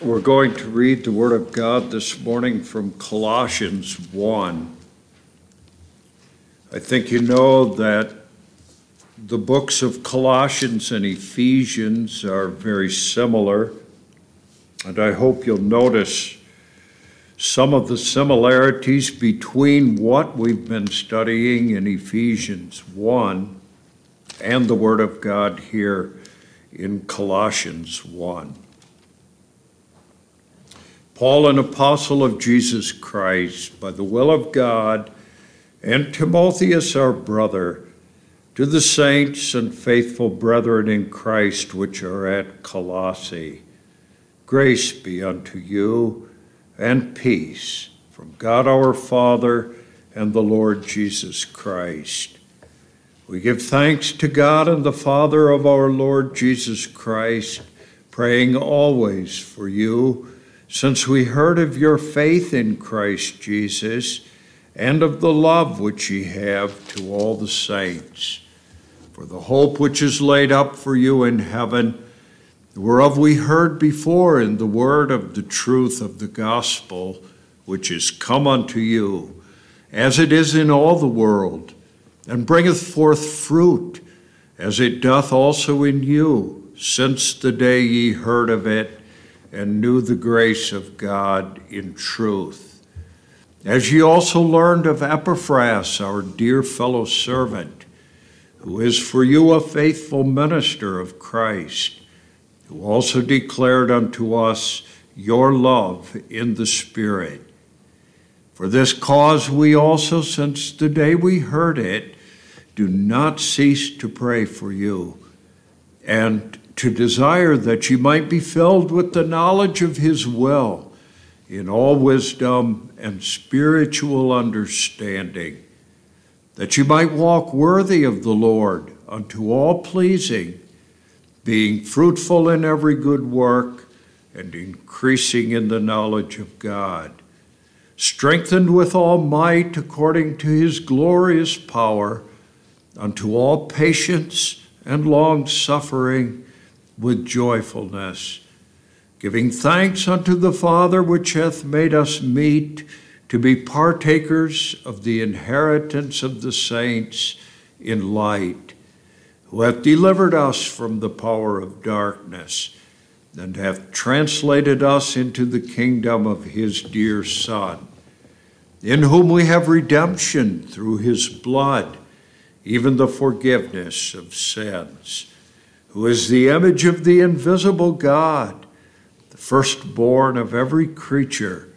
We're going to read the Word of God this morning from Colossians 1. I think you know that the books of Colossians and Ephesians are very similar, and I hope you'll notice some of the similarities between what we've been studying in Ephesians 1 and the Word of God here in Colossians 1. Paul, an apostle of Jesus Christ, by the will of God, and Timotheus, our brother, to the saints and faithful brethren in Christ which are at Colossae, grace be unto you and peace from God our Father and the Lord Jesus Christ. We give thanks to God and the Father of our Lord Jesus Christ, praying always for you since we heard of your faith in Christ Jesus and of the love which ye have to all the saints, for the hope which is laid up for you in heaven, whereof we heard before in the word of the truth of the gospel, which is come unto you, as it is in all the world, and bringeth forth fruit, as it doth also in you, since the day ye heard of it and knew the grace of God in truth. As ye also learned of Epaphras, our dear fellow servant, who is for you a faithful minister of Christ, who also declared unto us your love in the Spirit. For this cause we also, since the day we heard it, do not cease to pray for you and to desire that ye might be filled with the knowledge of his will in all wisdom and spiritual understanding, that ye might walk worthy of the Lord unto all pleasing, being fruitful in every good work and increasing in the knowledge of God, strengthened with all might according to his glorious power, unto all patience and long suffering with joyfulness, giving thanks unto the Father which hath made us meet to be partakers of the inheritance of the saints in light, who hath delivered us from the power of darkness, and hath translated us into the kingdom of his dear Son, in whom we have redemption through his blood, even the forgiveness of sins who is the image of the invisible God, the firstborn of every creature.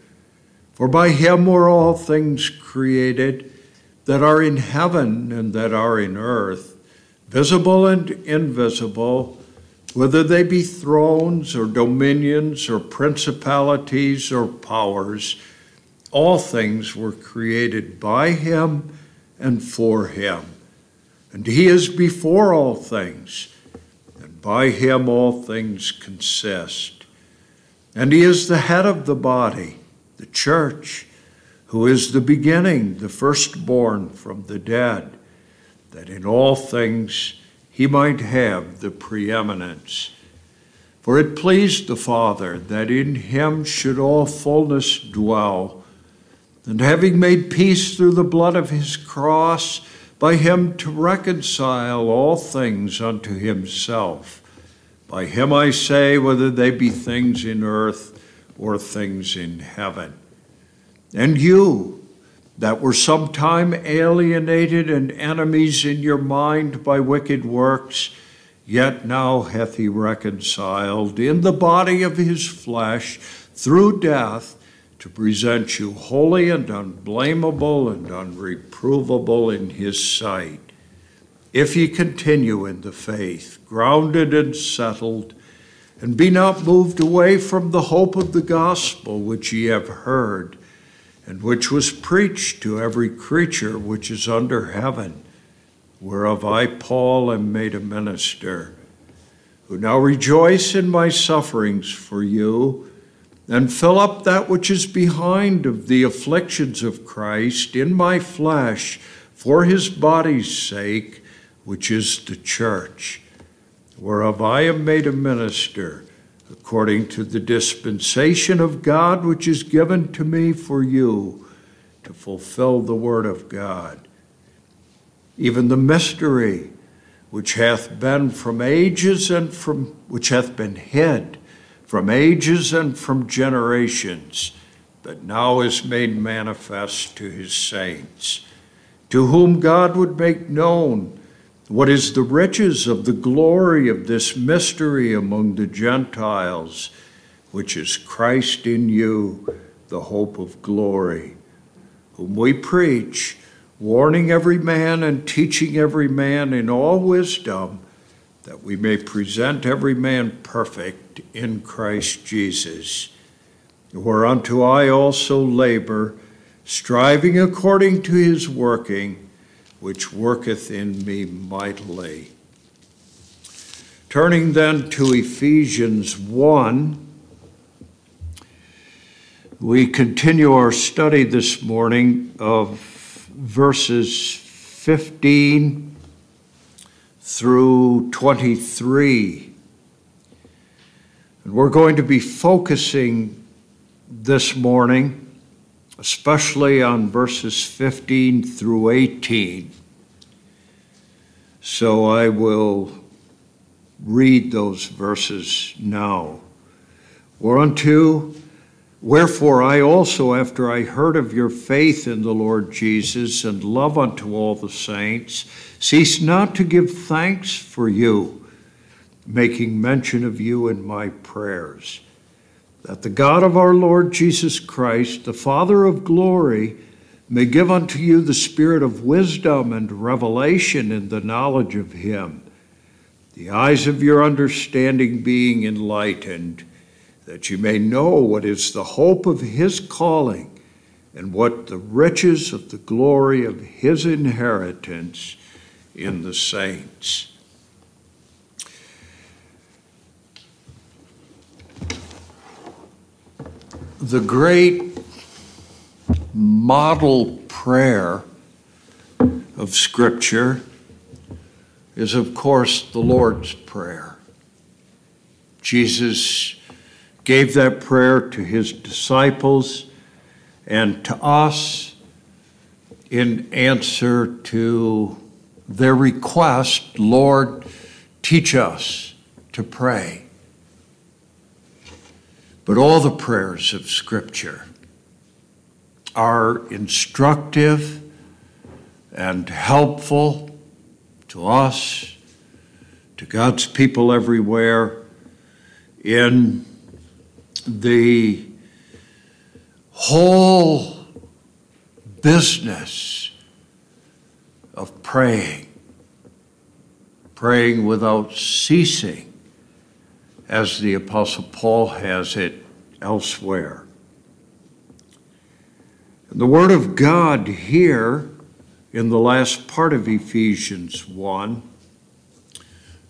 For by him were all things created that are in heaven and that are in earth, visible and invisible, whether they be thrones or dominions or principalities or powers. All things were created by him and for him. And he is before all things by him all things consist. And he is the head of the body, the church, who is the beginning, the firstborn from the dead, that in all things he might have the preeminence. For it pleased the Father that in him should all fullness dwell, and having made peace through the blood of his cross, by him to reconcile all things unto himself. By him I say, whether they be things in earth or things in heaven. And you, that were sometime alienated and enemies in your mind by wicked works, yet now hath he reconciled in the body of his flesh through death to present you holy and unblameable and unreprovable in his sight. If ye continue in the faith, grounded and settled, and be not moved away from the hope of the gospel which ye have heard, and which was preached to every creature which is under heaven, whereof I, Paul, am made a minister, who now rejoice in my sufferings for you and fill up that which is behind of the afflictions of Christ in my flesh for his body's sake, which is the church, whereof I am made a minister, according to the dispensation of God which is given to me for you to fulfill the word of God. Even the mystery which hath been from ages and from which hath been hid from ages and from generations, but now is made manifest to his saints, to whom God would make known what is the riches of the glory of this mystery among the Gentiles, which is Christ in you, the hope of glory, whom we preach warning every man and teaching every man in all wisdom, that we may present every man perfect in Christ Jesus. Whereunto I also labor, striving according to his working, which worketh in me mightily. Turning then to Ephesians 1, we continue our study this morning of verses 15 through 23. And we're going to be focusing this morning, especially on verses 15 through 18. So I will read those verses now. Whereunto Wherefore I also, after I heard of your faith in the Lord Jesus and love unto all the saints, cease not to give thanks for you, making mention of you in my prayers, that the God of our Lord Jesus Christ, the Father of glory, may give unto you the spirit of wisdom and revelation in the knowledge of him, the eyes of your understanding being enlightened that you may know what is the hope of his calling and what the riches of the glory of his inheritance in the saints. The great model prayer of Scripture is, of course, the Lord's Prayer. Jesus gave that prayer to his disciples and to us in answer to their request Lord, teach us to pray. But all the prayers of Scripture are instructive and helpful to us, to God's people everywhere, in the whole business of praying, praying without ceasing, as the Apostle Paul has it elsewhere. The Word of God here in the last part of Ephesians 1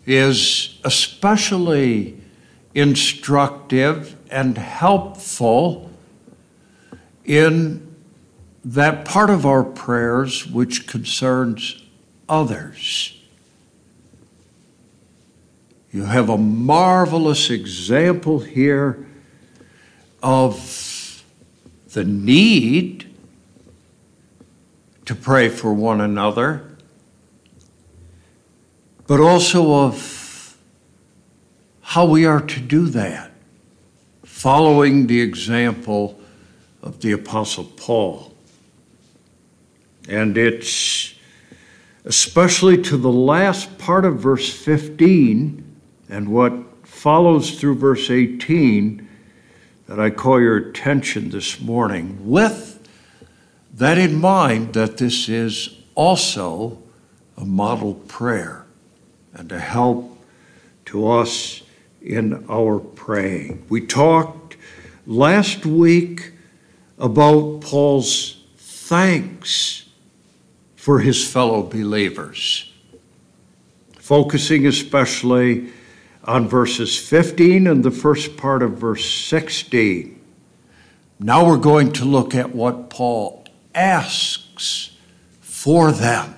is especially instructive and helpful in that part of our prayers which concerns others. You have a marvelous example here of the need to pray for one another, but also of how we are to do that following the example of the Apostle Paul. And it's especially to the last part of verse 15 and what follows through verse 18 that I call your attention this morning, with that in mind, that this is also a model prayer and a help to us in our praying. We talked last week about Paul's thanks for his fellow believers, focusing especially on verses 15 and the first part of verse 16. Now we're going to look at what Paul asks for them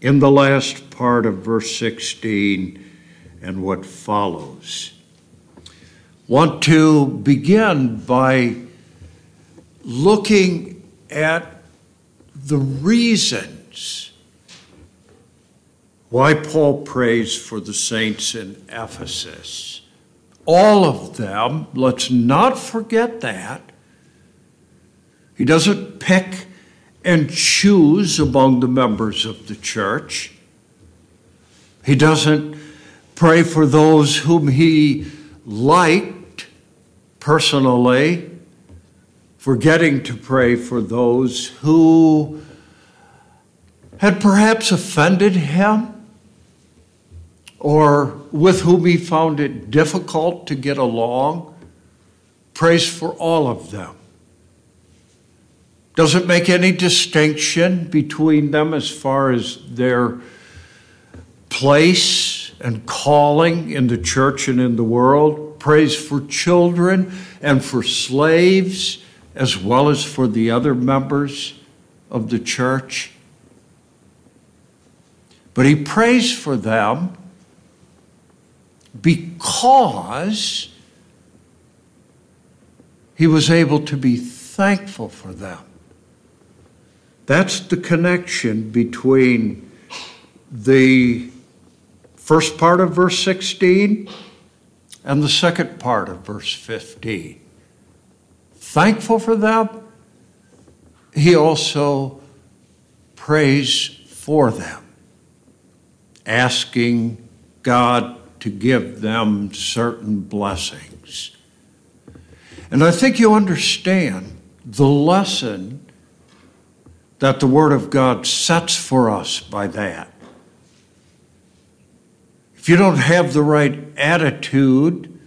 in the last part of verse 16 and what follows. want to begin by looking at the reasons why Paul prays for the saints in Ephesus. All of them, let's not forget that. He doesn't pick and choose among the members of the church. He doesn't pray for those whom he liked personally, forgetting to pray for those who had perhaps offended him or with whom he found it difficult to get along. Prays for all of them. Doesn't make any distinction between them as far as their place and calling in the church and in the world. Prays for children and for slaves as well as for the other members of the church. But he prays for them because he was able to be thankful for them. That's the connection between the first part of verse 16 and the second part of verse 15. Thankful for them, he also prays for them, asking God to give them certain blessings. And I think you understand the lesson that the Word of God sets for us by that. If you don't have the right attitude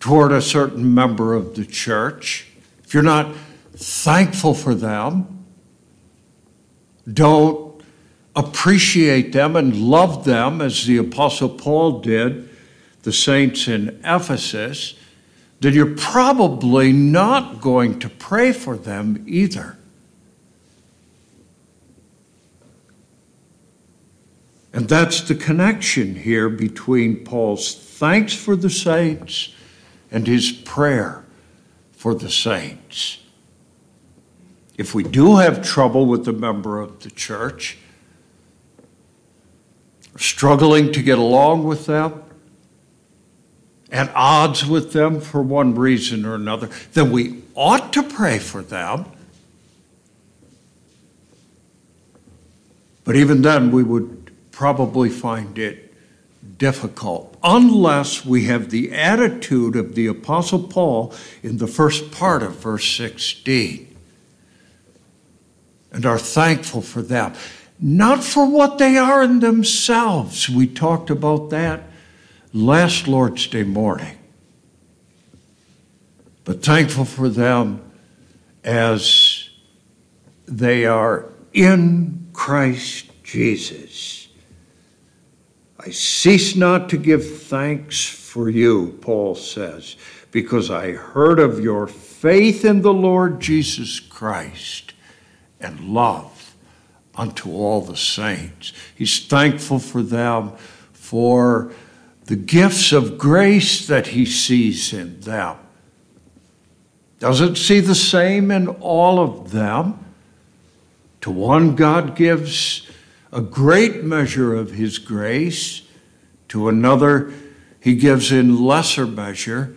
toward a certain member of the church, if you're not thankful for them, don't appreciate them and love them as the Apostle Paul did, the saints in Ephesus, then you're probably not going to pray for them either. And that's the connection here between Paul's thanks for the saints and his prayer for the saints. If we do have trouble with a member of the church, struggling to get along with them, at odds with them for one reason or another, then we ought to pray for them. But even then, we would probably find it difficult unless we have the attitude of the Apostle Paul in the first part of verse 16 and are thankful for them. Not for what they are in themselves. We talked about that last Lord's Day morning. But thankful for them as they are in Christ Jesus. I cease not to give thanks for you, Paul says, because I heard of your faith in the Lord Jesus Christ and love unto all the saints. He's thankful for them for the gifts of grace that he sees in them. Doesn't see the same in all of them. To one, God gives a great measure of his grace. To another, he gives in lesser measure.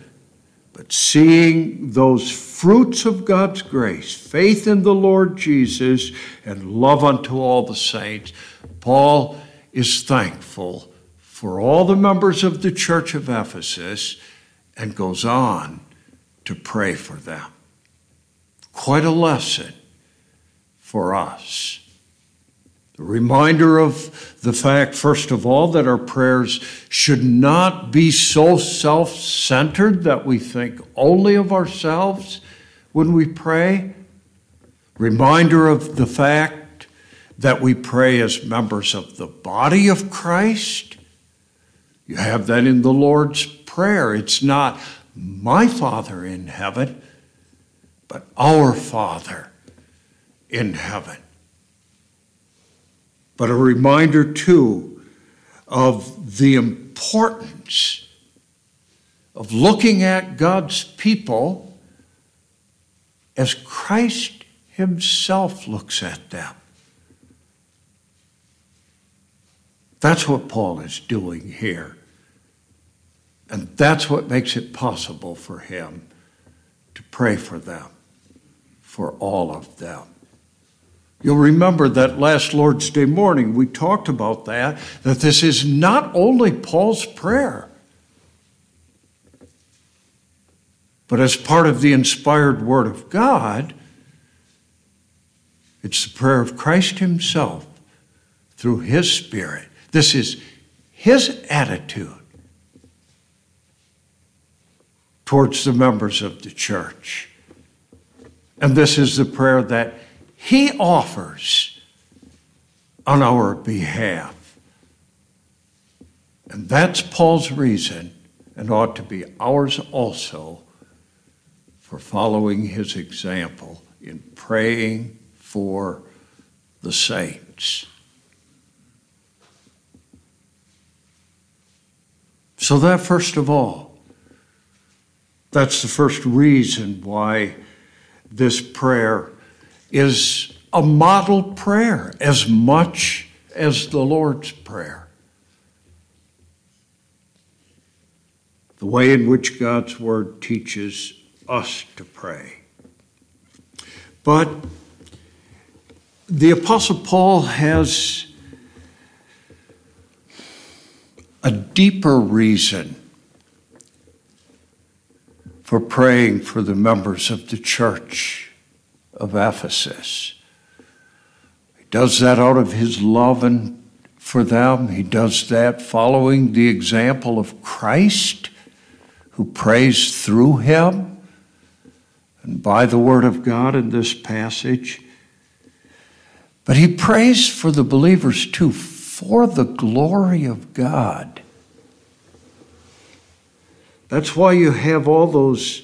But seeing those fruits of God's grace, faith in the Lord Jesus, and love unto all the saints, Paul is thankful for all the members of the church of Ephesus and goes on to pray for them. Quite a lesson for us. A reminder of the fact, first of all, that our prayers should not be so self centered that we think only of ourselves when we pray. Reminder of the fact that we pray as members of the body of Christ. You have that in the Lord's Prayer. It's not my Father in heaven, but our Father in heaven but a reminder too of the importance of looking at God's people as Christ Himself looks at them. That's what Paul is doing here. And that's what makes it possible for him to pray for them, for all of them. You'll remember that last Lord's Day morning we talked about that, that this is not only Paul's prayer, but as part of the inspired Word of God, it's the prayer of Christ Himself through His Spirit. This is His attitude towards the members of the church. And this is the prayer that He offers on our behalf. And that's Paul's reason, and ought to be ours also, for following his example in praying for the saints. So, that first of all, that's the first reason why this prayer is a model prayer as much as the Lord's Prayer. The way in which God's Word teaches us to pray. But the Apostle Paul has a deeper reason for praying for the members of the church of Ephesus. He does that out of his love and for them. He does that following the example of Christ, who prays through him and by the Word of God in this passage. But he prays for the believers too, for the glory of God. That's why you have all those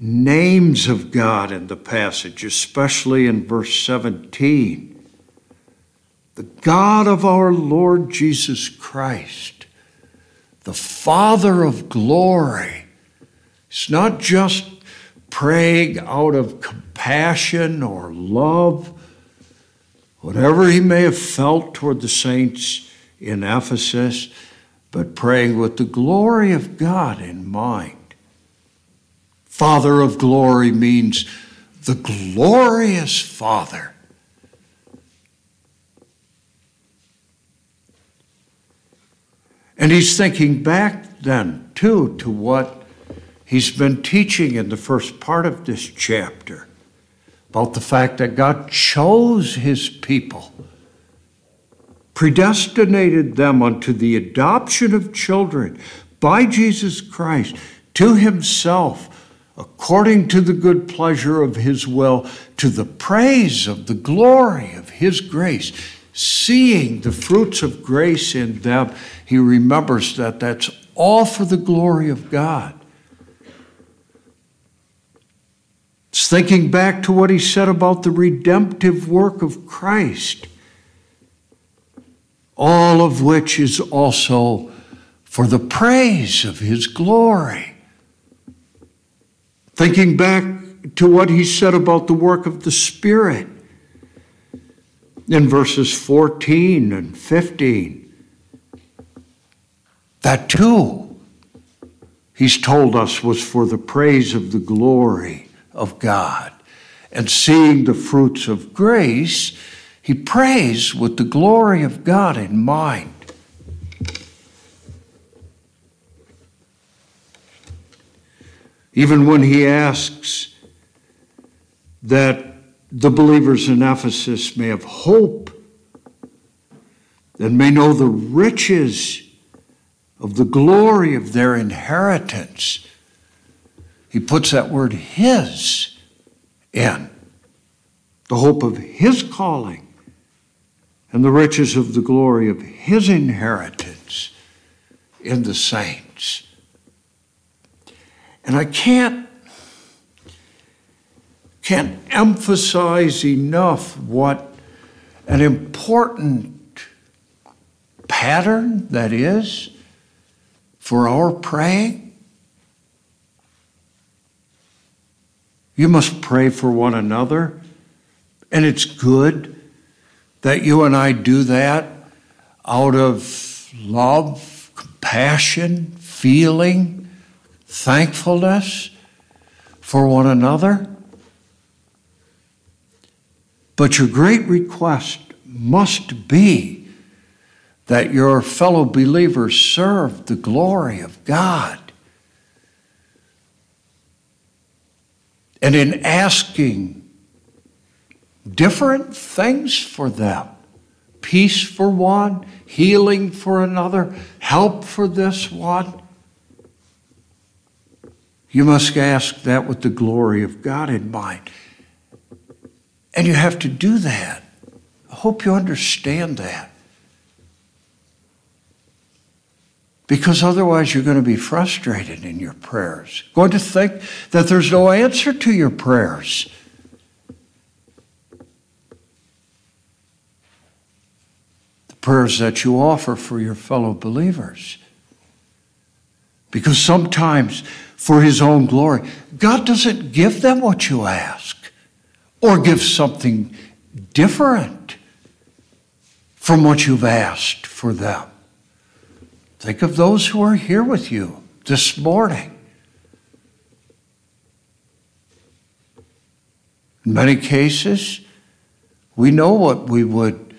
names of God in the passage, especially in verse 17. The God of our Lord Jesus Christ, the Father of glory. It's not just praying out of compassion or love, whatever he may have felt toward the saints in Ephesus but praying with the glory of God in mind. Father of glory means the glorious Father. And he's thinking back then, too, to what he's been teaching in the first part of this chapter about the fact that God chose his people predestinated them unto the adoption of children by Jesus Christ to himself, according to the good pleasure of his will, to the praise of the glory of his grace. Seeing the fruits of grace in them, he remembers that that's all for the glory of God. It's thinking back to what he said about the redemptive work of Christ all of which is also for the praise of his glory. Thinking back to what he said about the work of the Spirit in verses 14 and 15. That too, he's told us, was for the praise of the glory of God. And seeing the fruits of grace, he prays with the glory of God in mind. Even when he asks that the believers in Ephesus may have hope and may know the riches of the glory of their inheritance, he puts that word his in the hope of his calling and the riches of the glory of his inheritance in the saints. And I can't, can't emphasize enough what an important pattern that is for our praying. You must pray for one another. And it's good that you and I do that out of love, compassion, feeling, thankfulness for one another. But your great request must be that your fellow believers serve the glory of God. And in asking different things for them peace for one, healing for another, help for this one. You must ask that with the glory of God in mind. And you have to do that. I hope you understand that. Because otherwise, you're going to be frustrated in your prayers, going to think that there's no answer to your prayers. The prayers that you offer for your fellow believers. Because sometimes, for His own glory, God doesn't give them what you ask or give something different from what you've asked for them. Think of those who are here with you this morning. In many cases, we know what we would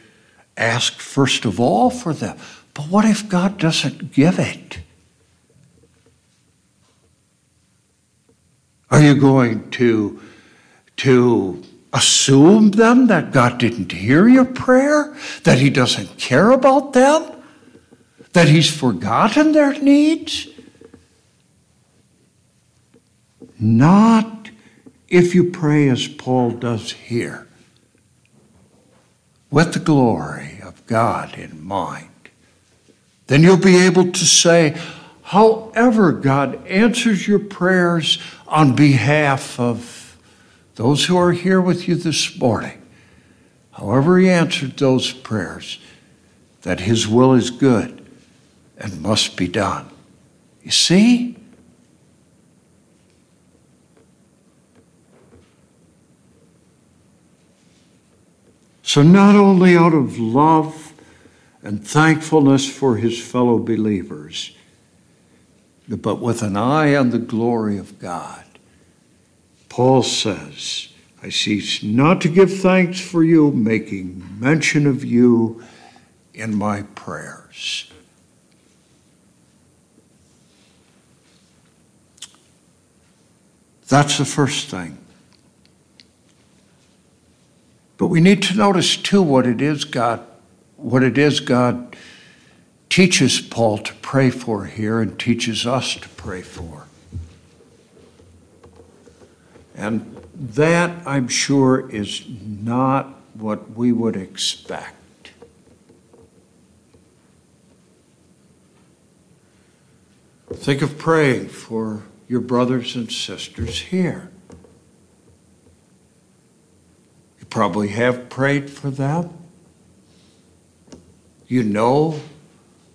ask first of all for them. But what if God doesn't give it? Are you going to, to assume then that God didn't hear your prayer? That He doesn't care about them? That He's forgotten their needs? Not if you pray as Paul does here, with the glory of God in mind. Then you'll be able to say, however, God answers your prayers on behalf of those who are here with you this morning, however He answered those prayers, that His will is good and must be done. You see? So, not only out of love and thankfulness for his fellow believers, but with an eye on the glory of God, Paul says, I cease not to give thanks for you, making mention of you in my prayers. That's the first thing. But we need to notice too what it is God what it is God teaches Paul to pray for here and teaches us to pray for. And that, I'm sure, is not what we would expect. Think of praying for your brothers and sisters here. You probably have prayed for them. You know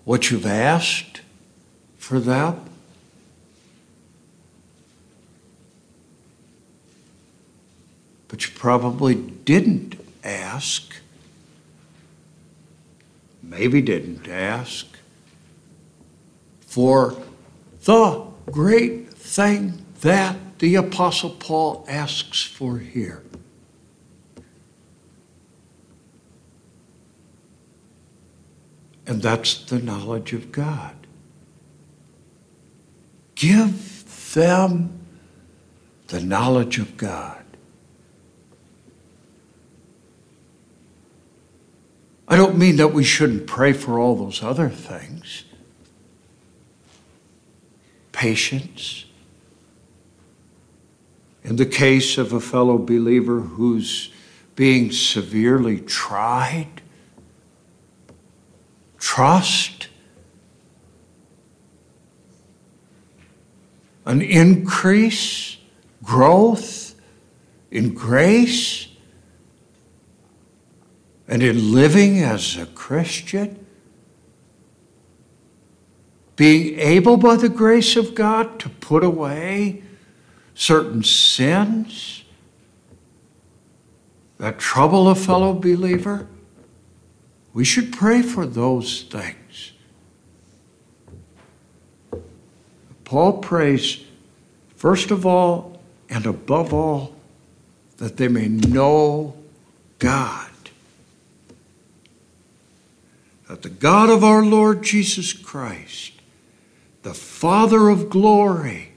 what you've asked for them. but you probably didn't ask, maybe didn't ask, for the great thing that the Apostle Paul asks for here. And that's the knowledge of God. Give them the knowledge of God. I don't mean that we shouldn't pray for all those other things patience. In the case of a fellow believer who's being severely tried, trust, an increase, growth in grace and in living as a Christian, being able by the grace of God to put away certain sins that trouble a fellow believer, we should pray for those things. Paul prays, first of all and above all, that they may know God. That the God of our Lord Jesus Christ, the Father of glory,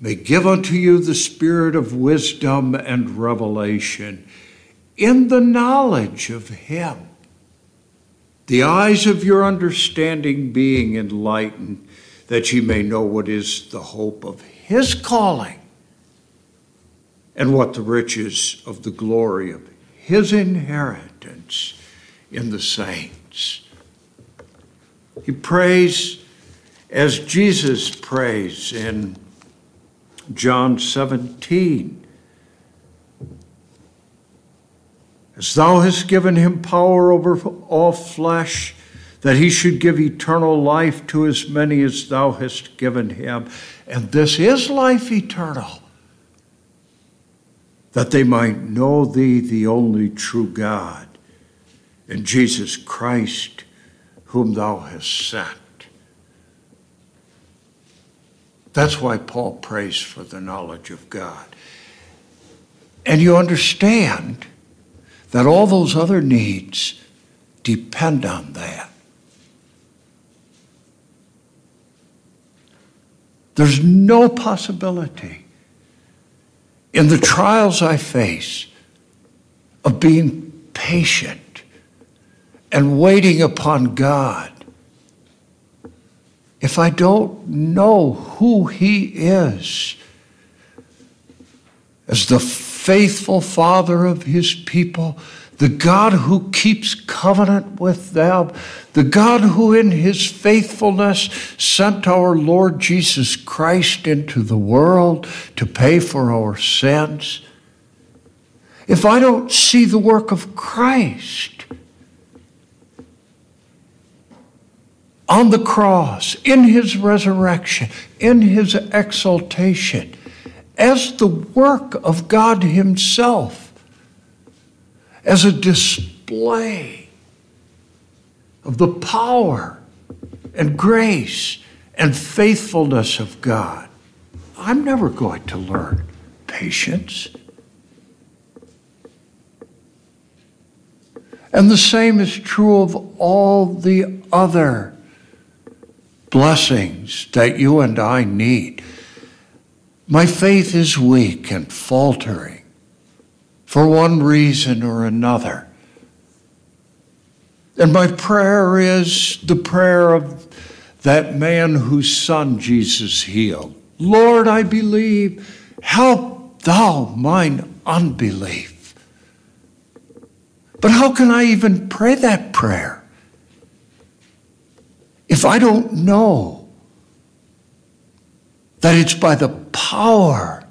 may give unto you the spirit of wisdom and revelation in the knowledge of Him, the eyes of your understanding being enlightened, that ye may know what is the hope of His calling and what the riches of the glory of His inheritance in the saints. He prays as Jesus prays in John 17. As thou hast given him power over all flesh, that he should give eternal life to as many as thou hast given him. And this is life eternal, that they might know thee, the only true God, and Jesus Christ, whom thou hast sent. That's why Paul prays for the knowledge of God. And you understand that all those other needs depend on that. There's no possibility in the trials I face of being patient and waiting upon God if I don't know who He is as the faithful Father of His people, the God who keeps covenant with them, the God who in His faithfulness sent our Lord Jesus Christ into the world to pay for our sins. If I don't see the work of Christ, on the cross, in his resurrection, in his exaltation, as the work of God Himself, as a display of the power and grace and faithfulness of God. I'm never going to learn patience. And the same is true of all the other blessings that you and I need. My faith is weak and faltering for one reason or another. And my prayer is the prayer of that man whose son Jesus healed. Lord, I believe, help thou mine unbelief. But how can I even pray that prayer if I don't know that it's by the power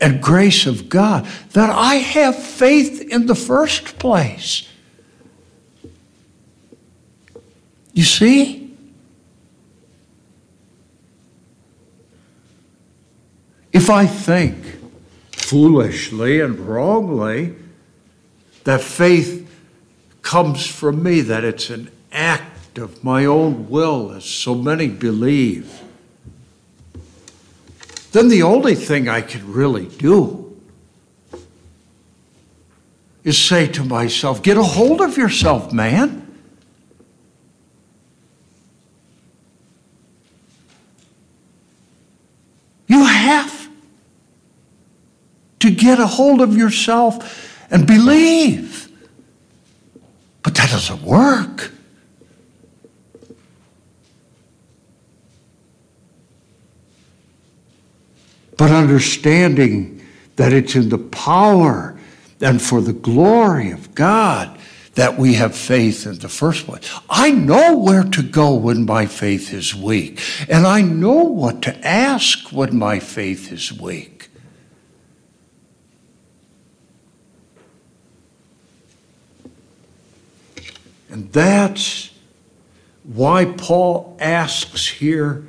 and grace of God that I have faith in the first place. You see? If I think foolishly and wrongly that faith comes from me, that it's an act of my own will, as so many believe, then the only thing I can really do is say to myself, get a hold of yourself, man. You have to get a hold of yourself and believe. But that doesn't work. But understanding that it's in the power and for the glory of God that we have faith in the first place. I know where to go when my faith is weak, and I know what to ask when my faith is weak. And that's why Paul asks here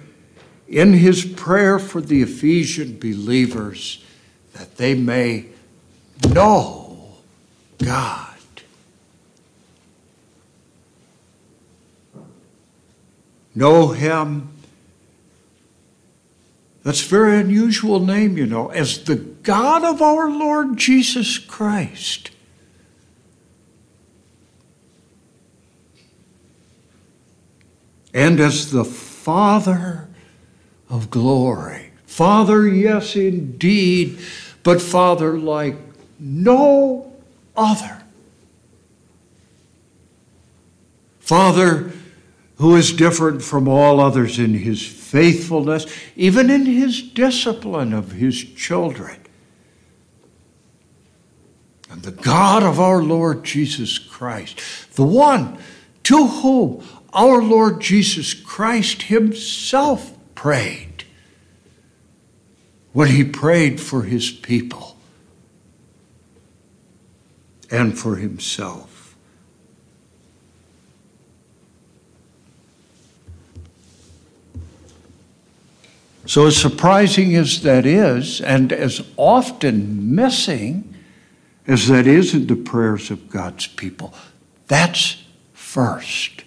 in his prayer for the Ephesian believers that they may know God. Know him. That's a very unusual name, you know, as the God of our Lord Jesus Christ. And as the Father of glory. Father, yes, indeed, but Father like no other. Father, who is different from all others in his faithfulness, even in his discipline of his children. And the God of our Lord Jesus Christ, the one to whom our Lord Jesus Christ himself prayed when he prayed for his people and for himself. So, as surprising as that is, and as often missing as that is in the prayers of God's people, that's first.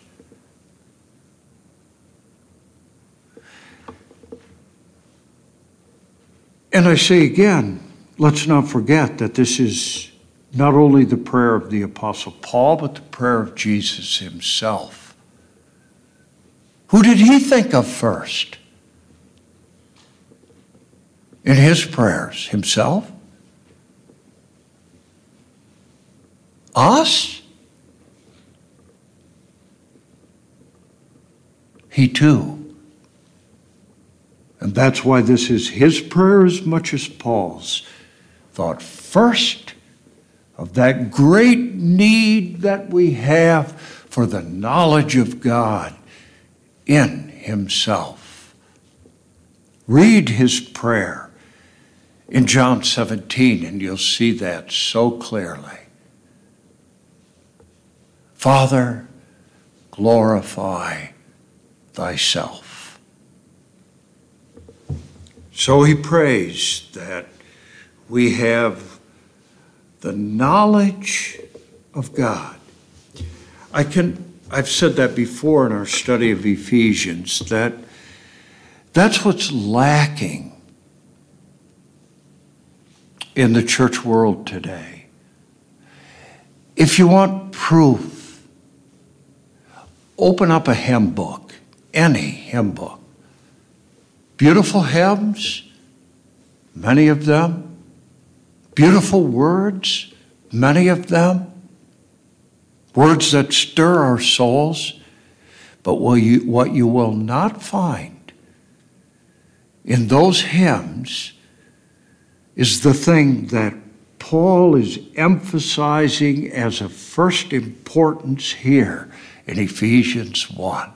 And I say again, let's not forget that this is not only the prayer of the Apostle Paul, but the prayer of Jesus himself. Who did he think of first in his prayers? Himself? Us? He too and that's why this is his prayer as much as Paul's. Thought first of that great need that we have for the knowledge of God in himself. Read his prayer in John 17, and you'll see that so clearly. Father, glorify thyself. So he prays that we have the knowledge of God. I can I've said that before in our study of Ephesians that that's what's lacking in the church world today. If you want proof, open up a hymn book, any hymn book Beautiful hymns, many of them. Beautiful words, many of them. Words that stir our souls. But what you, what you will not find in those hymns is the thing that Paul is emphasizing as of first importance here in Ephesians 1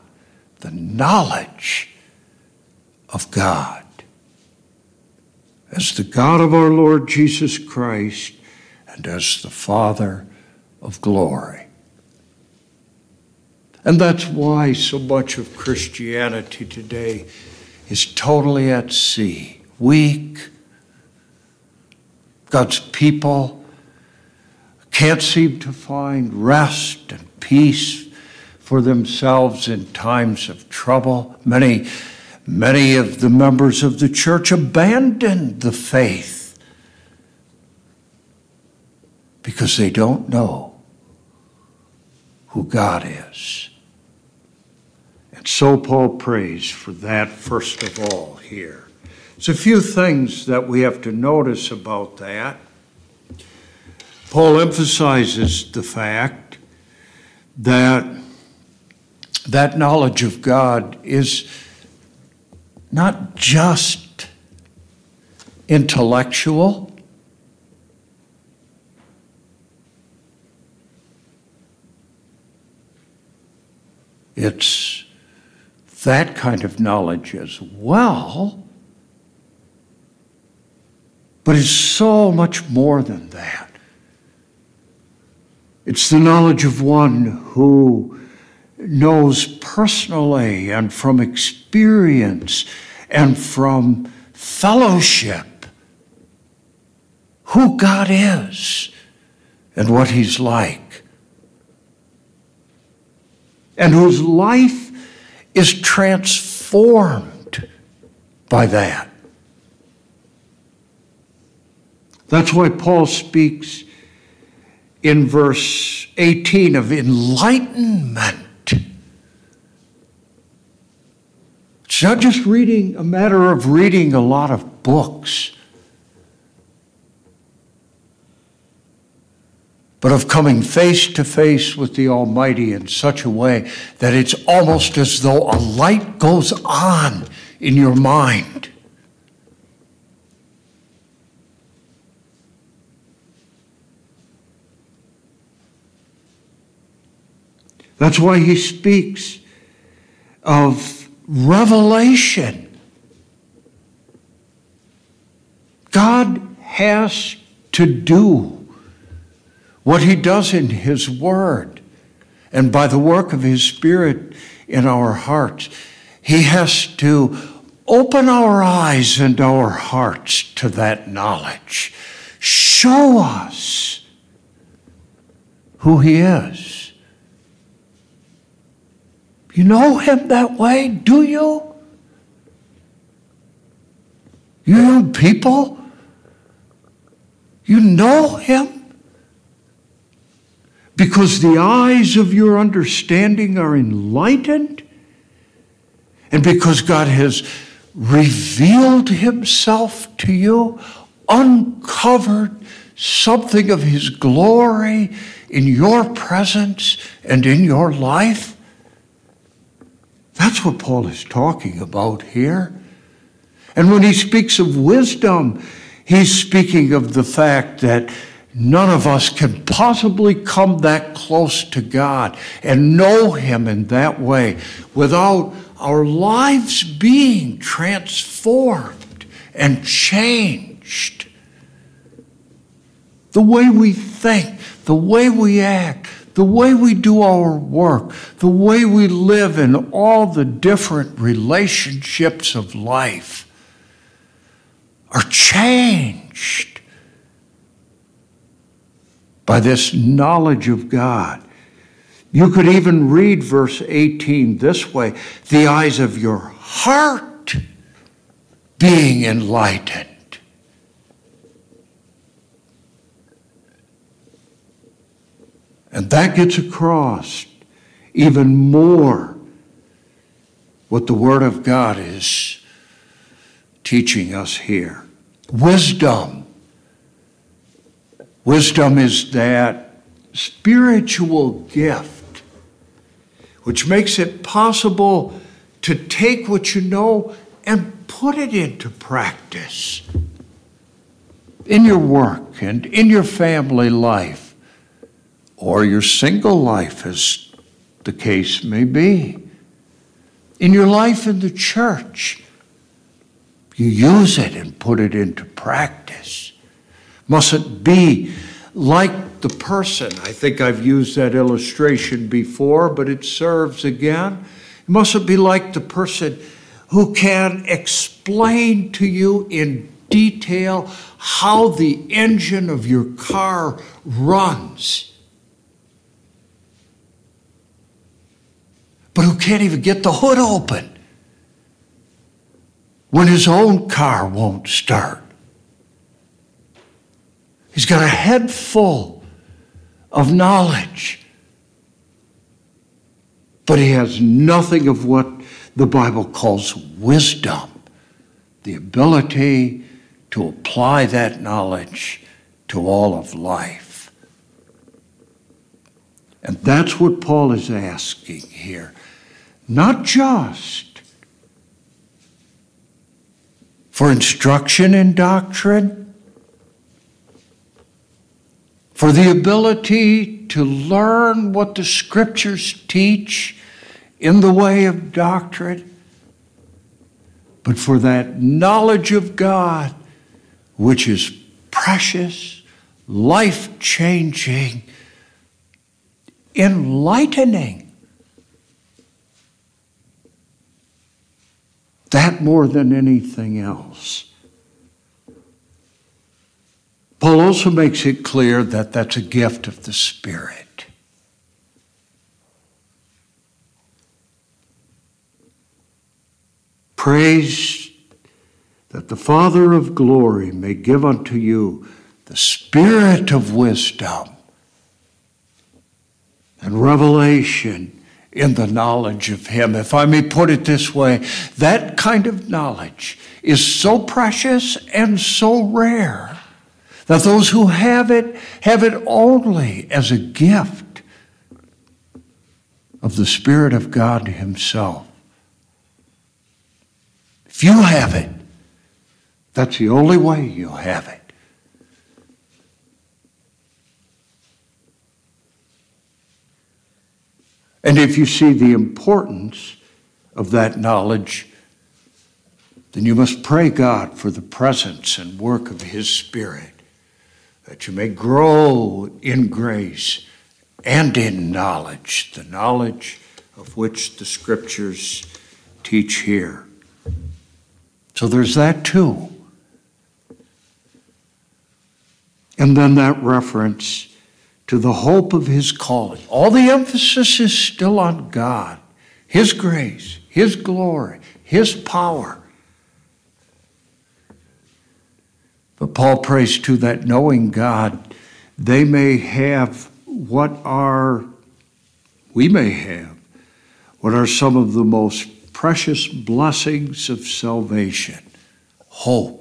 the knowledge of God. As the God of our Lord Jesus Christ and as the Father of glory. And that's why so much of Christianity today is totally at sea, weak. God's people can't seem to find rest and peace for themselves in times of trouble. Many Many of the members of the church abandoned the faith because they don't know who God is. And so Paul prays for that first of all here. There's a few things that we have to notice about that. Paul emphasizes the fact that that knowledge of God is not just intellectual, it's that kind of knowledge as well, but it's so much more than that. It's the knowledge of one who knows personally and from experience and from fellowship who God is and what He's like, and whose life is transformed by that. That's why Paul speaks in verse 18 of enlightenment. It's not just reading, a matter of reading a lot of books, but of coming face to face with the Almighty in such a way that it's almost as though a light goes on in your mind. That's why he speaks of revelation. God has to do what he does in his word and by the work of his spirit in our hearts. He has to open our eyes and our hearts to that knowledge. Show us who he is. You know him that way, do you? You people, you know him? Because the eyes of your understanding are enlightened, and because God has revealed himself to you, uncovered something of his glory in your presence and in your life. That's what Paul is talking about here. And when he speaks of wisdom, he's speaking of the fact that none of us can possibly come that close to God and know Him in that way without our lives being transformed and changed. The way we think, the way we act, the way we do our work, the way we live in all the different relationships of life are changed by this knowledge of God. You could even read verse 18 this way the eyes of your heart being enlightened. And that gets across even more what the Word of God is teaching us here. Wisdom. Wisdom is that spiritual gift which makes it possible to take what you know and put it into practice in your work and in your family life or your single life, as the case may be. In your life in the church, you use it and put it into practice. Mustn't be like the person. I think I've used that illustration before, but it serves again. It mustn't be like the person who can explain to you in detail how the engine of your car runs but who can't even get the hood open when his own car won't start. He's got a head full of knowledge, but he has nothing of what the Bible calls wisdom the ability to apply that knowledge to all of life. And that's what Paul is asking here. Not just for instruction in doctrine, for the ability to learn what the scriptures teach in the way of doctrine, but for that knowledge of God which is precious, life changing, enlightening That more than anything else. Paul also makes it clear that that's a gift of the Spirit. Prays that the Father of glory may give unto you the spirit of wisdom and revelation in the knowledge of Him. If I may put it this way, that kind of knowledge is so precious and so rare that those who have it have it only as a gift of the Spirit of God Himself. If you have it, that's the only way you'll have it. And if you see the importance of that knowledge, then you must pray God for the presence and work of His Spirit, that you may grow in grace and in knowledge, the knowledge of which the Scriptures teach here. So there's that too. And then that reference to the hope of his calling. All the emphasis is still on God, his grace, his glory, his power. But Paul prays too that knowing God, they may have what are, we may have, what are some of the most precious blessings of salvation hope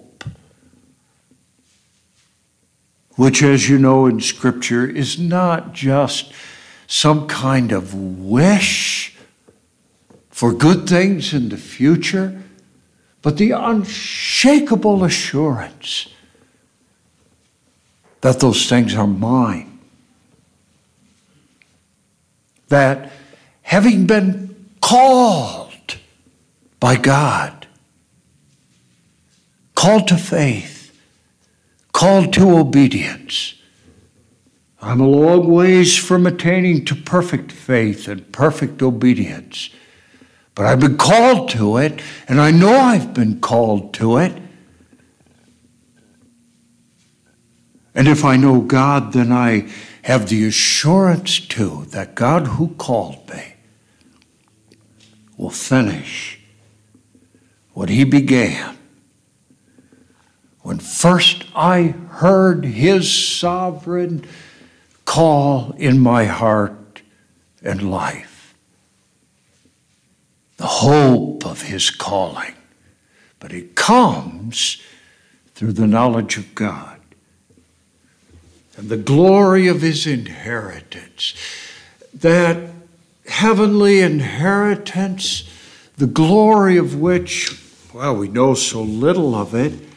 which, as you know in Scripture, is not just some kind of wish for good things in the future, but the unshakable assurance that those things are mine. That having been called by God, called to faith, called to obedience. I'm a long ways from attaining to perfect faith and perfect obedience. But I've been called to it, and I know I've been called to it. And if I know God, then I have the assurance too that God who called me will finish what he began when first I heard his sovereign call in my heart and life. The hope of his calling. But it comes through the knowledge of God and the glory of his inheritance. That heavenly inheritance, the glory of which, well, we know so little of it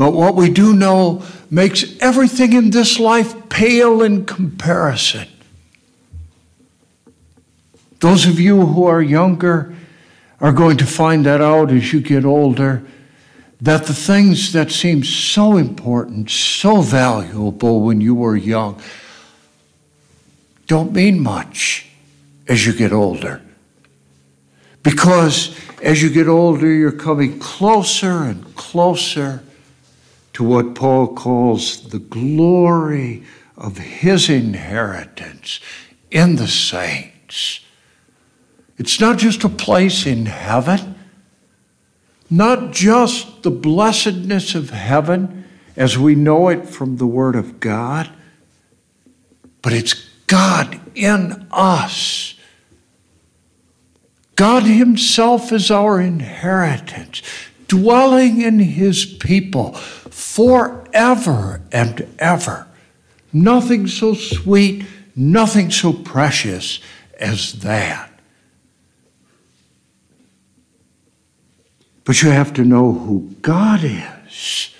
but what we do know makes everything in this life pale in comparison. Those of you who are younger are going to find that out as you get older that the things that seem so important, so valuable when you were young, don't mean much as you get older. Because as you get older, you're coming closer and closer to what Paul calls the glory of his inheritance in the saints. It's not just a place in heaven, not just the blessedness of heaven as we know it from the Word of God, but it's God in us. God Himself is our inheritance, dwelling in His people forever and ever. Nothing so sweet, nothing so precious as that. But you have to know who God is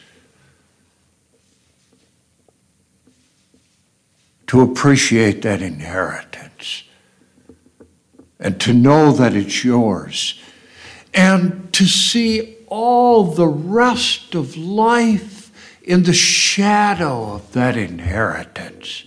to appreciate that inheritance and to know that it's yours and to see all the rest of life in the shadow of that inheritance.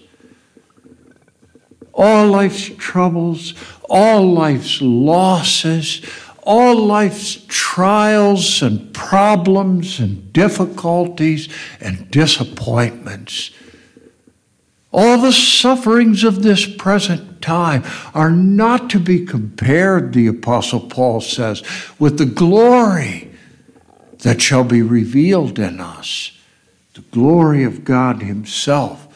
All life's troubles, all life's losses, all life's trials and problems and difficulties and disappointments. All the sufferings of this present time are not to be compared, the Apostle Paul says, with the glory that shall be revealed in us, the glory of God Himself.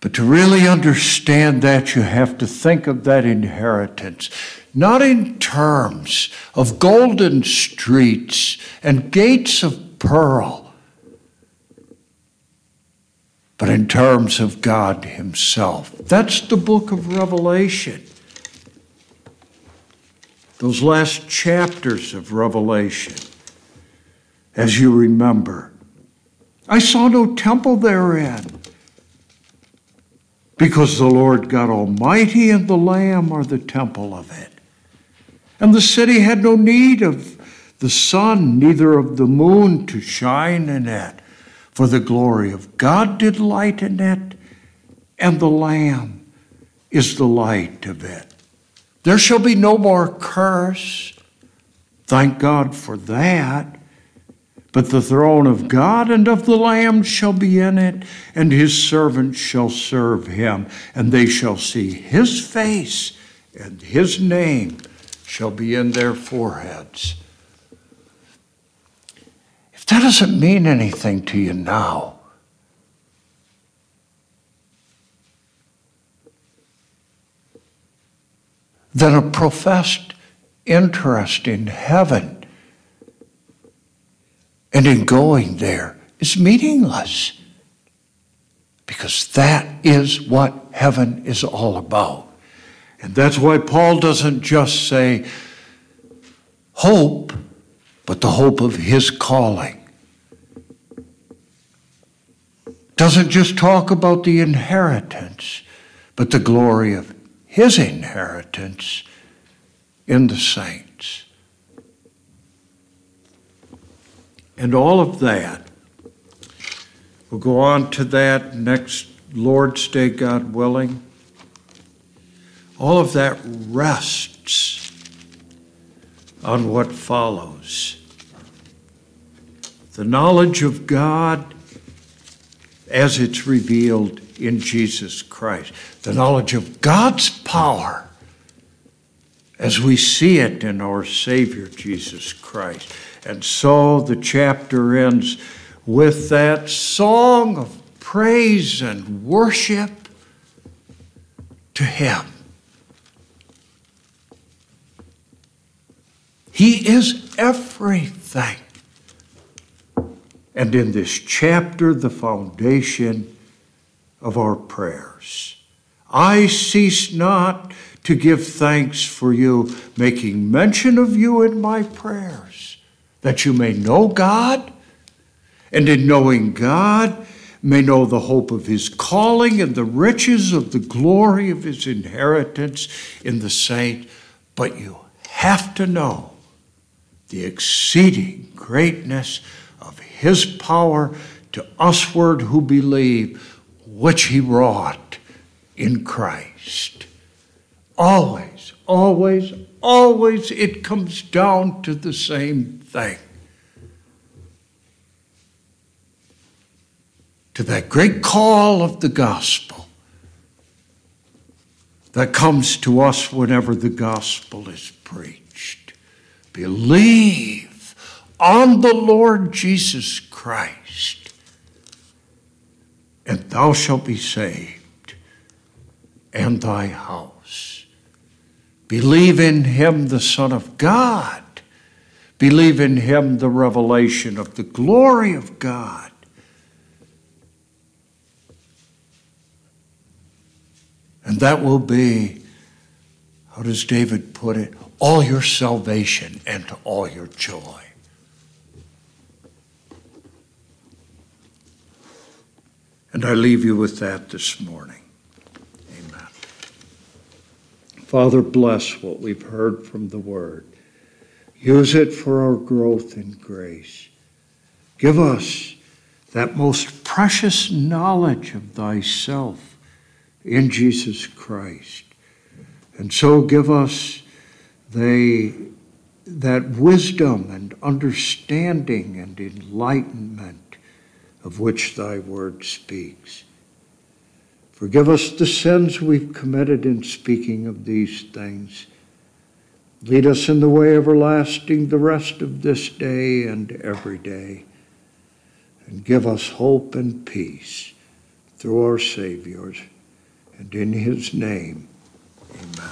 But to really understand that, you have to think of that inheritance, not in terms of golden streets and gates of pearl, but in terms of God Himself. That's the book of Revelation. Those last chapters of Revelation, as you remember. I saw no temple therein because the Lord God Almighty and the Lamb are the temple of it. And the city had no need of the sun, neither of the moon to shine in it, for the glory of God did light in it, and the Lamb is the light of it. There shall be no more curse. Thank God for that. But the throne of God and of the Lamb shall be in it, and his servants shall serve him, and they shall see his face, and his name shall be in their foreheads. If that doesn't mean anything to you now, then a professed interest in heaven and in going there is meaningless. Because that is what heaven is all about. And that's why Paul doesn't just say hope, but the hope of his calling. Doesn't just talk about the inheritance, but the glory of his inheritance in the saints. And all of that. We'll go on to that next Lord's Day, God willing. All of that rests on what follows the knowledge of God as it's revealed in Jesus Christ, the knowledge of God's power as we see it in our Savior Jesus Christ. And so the chapter ends with that song of praise and worship to Him. He is everything. And in this chapter, the foundation of our prayers. I cease not to give thanks for you, making mention of you in my prayers that you may know God, and in knowing God, may know the hope of his calling and the riches of the glory of his inheritance in the saint. But you have to know the exceeding greatness of his power to usward who believe, which he wrought in Christ. Always, always, always it comes down to the same thing. To that great call of the gospel that comes to us whenever the gospel is preached. Believe on the Lord Jesus Christ, and thou shalt be saved, and thy house. Believe in him, the Son of God Believe in Him, the revelation of the glory of God. And that will be, how does David put it, all your salvation and all your joy. And I leave you with that this morning. Amen. Father, bless what we've heard from the Word. Use it for our growth in grace. Give us that most precious knowledge of thyself in Jesus Christ. And so give us the that wisdom and understanding and enlightenment of which thy word speaks. Forgive us the sins we've committed in speaking of these things. Lead us in the way everlasting the rest of this day and every day. And give us hope and peace through our Savior. And in his name, amen.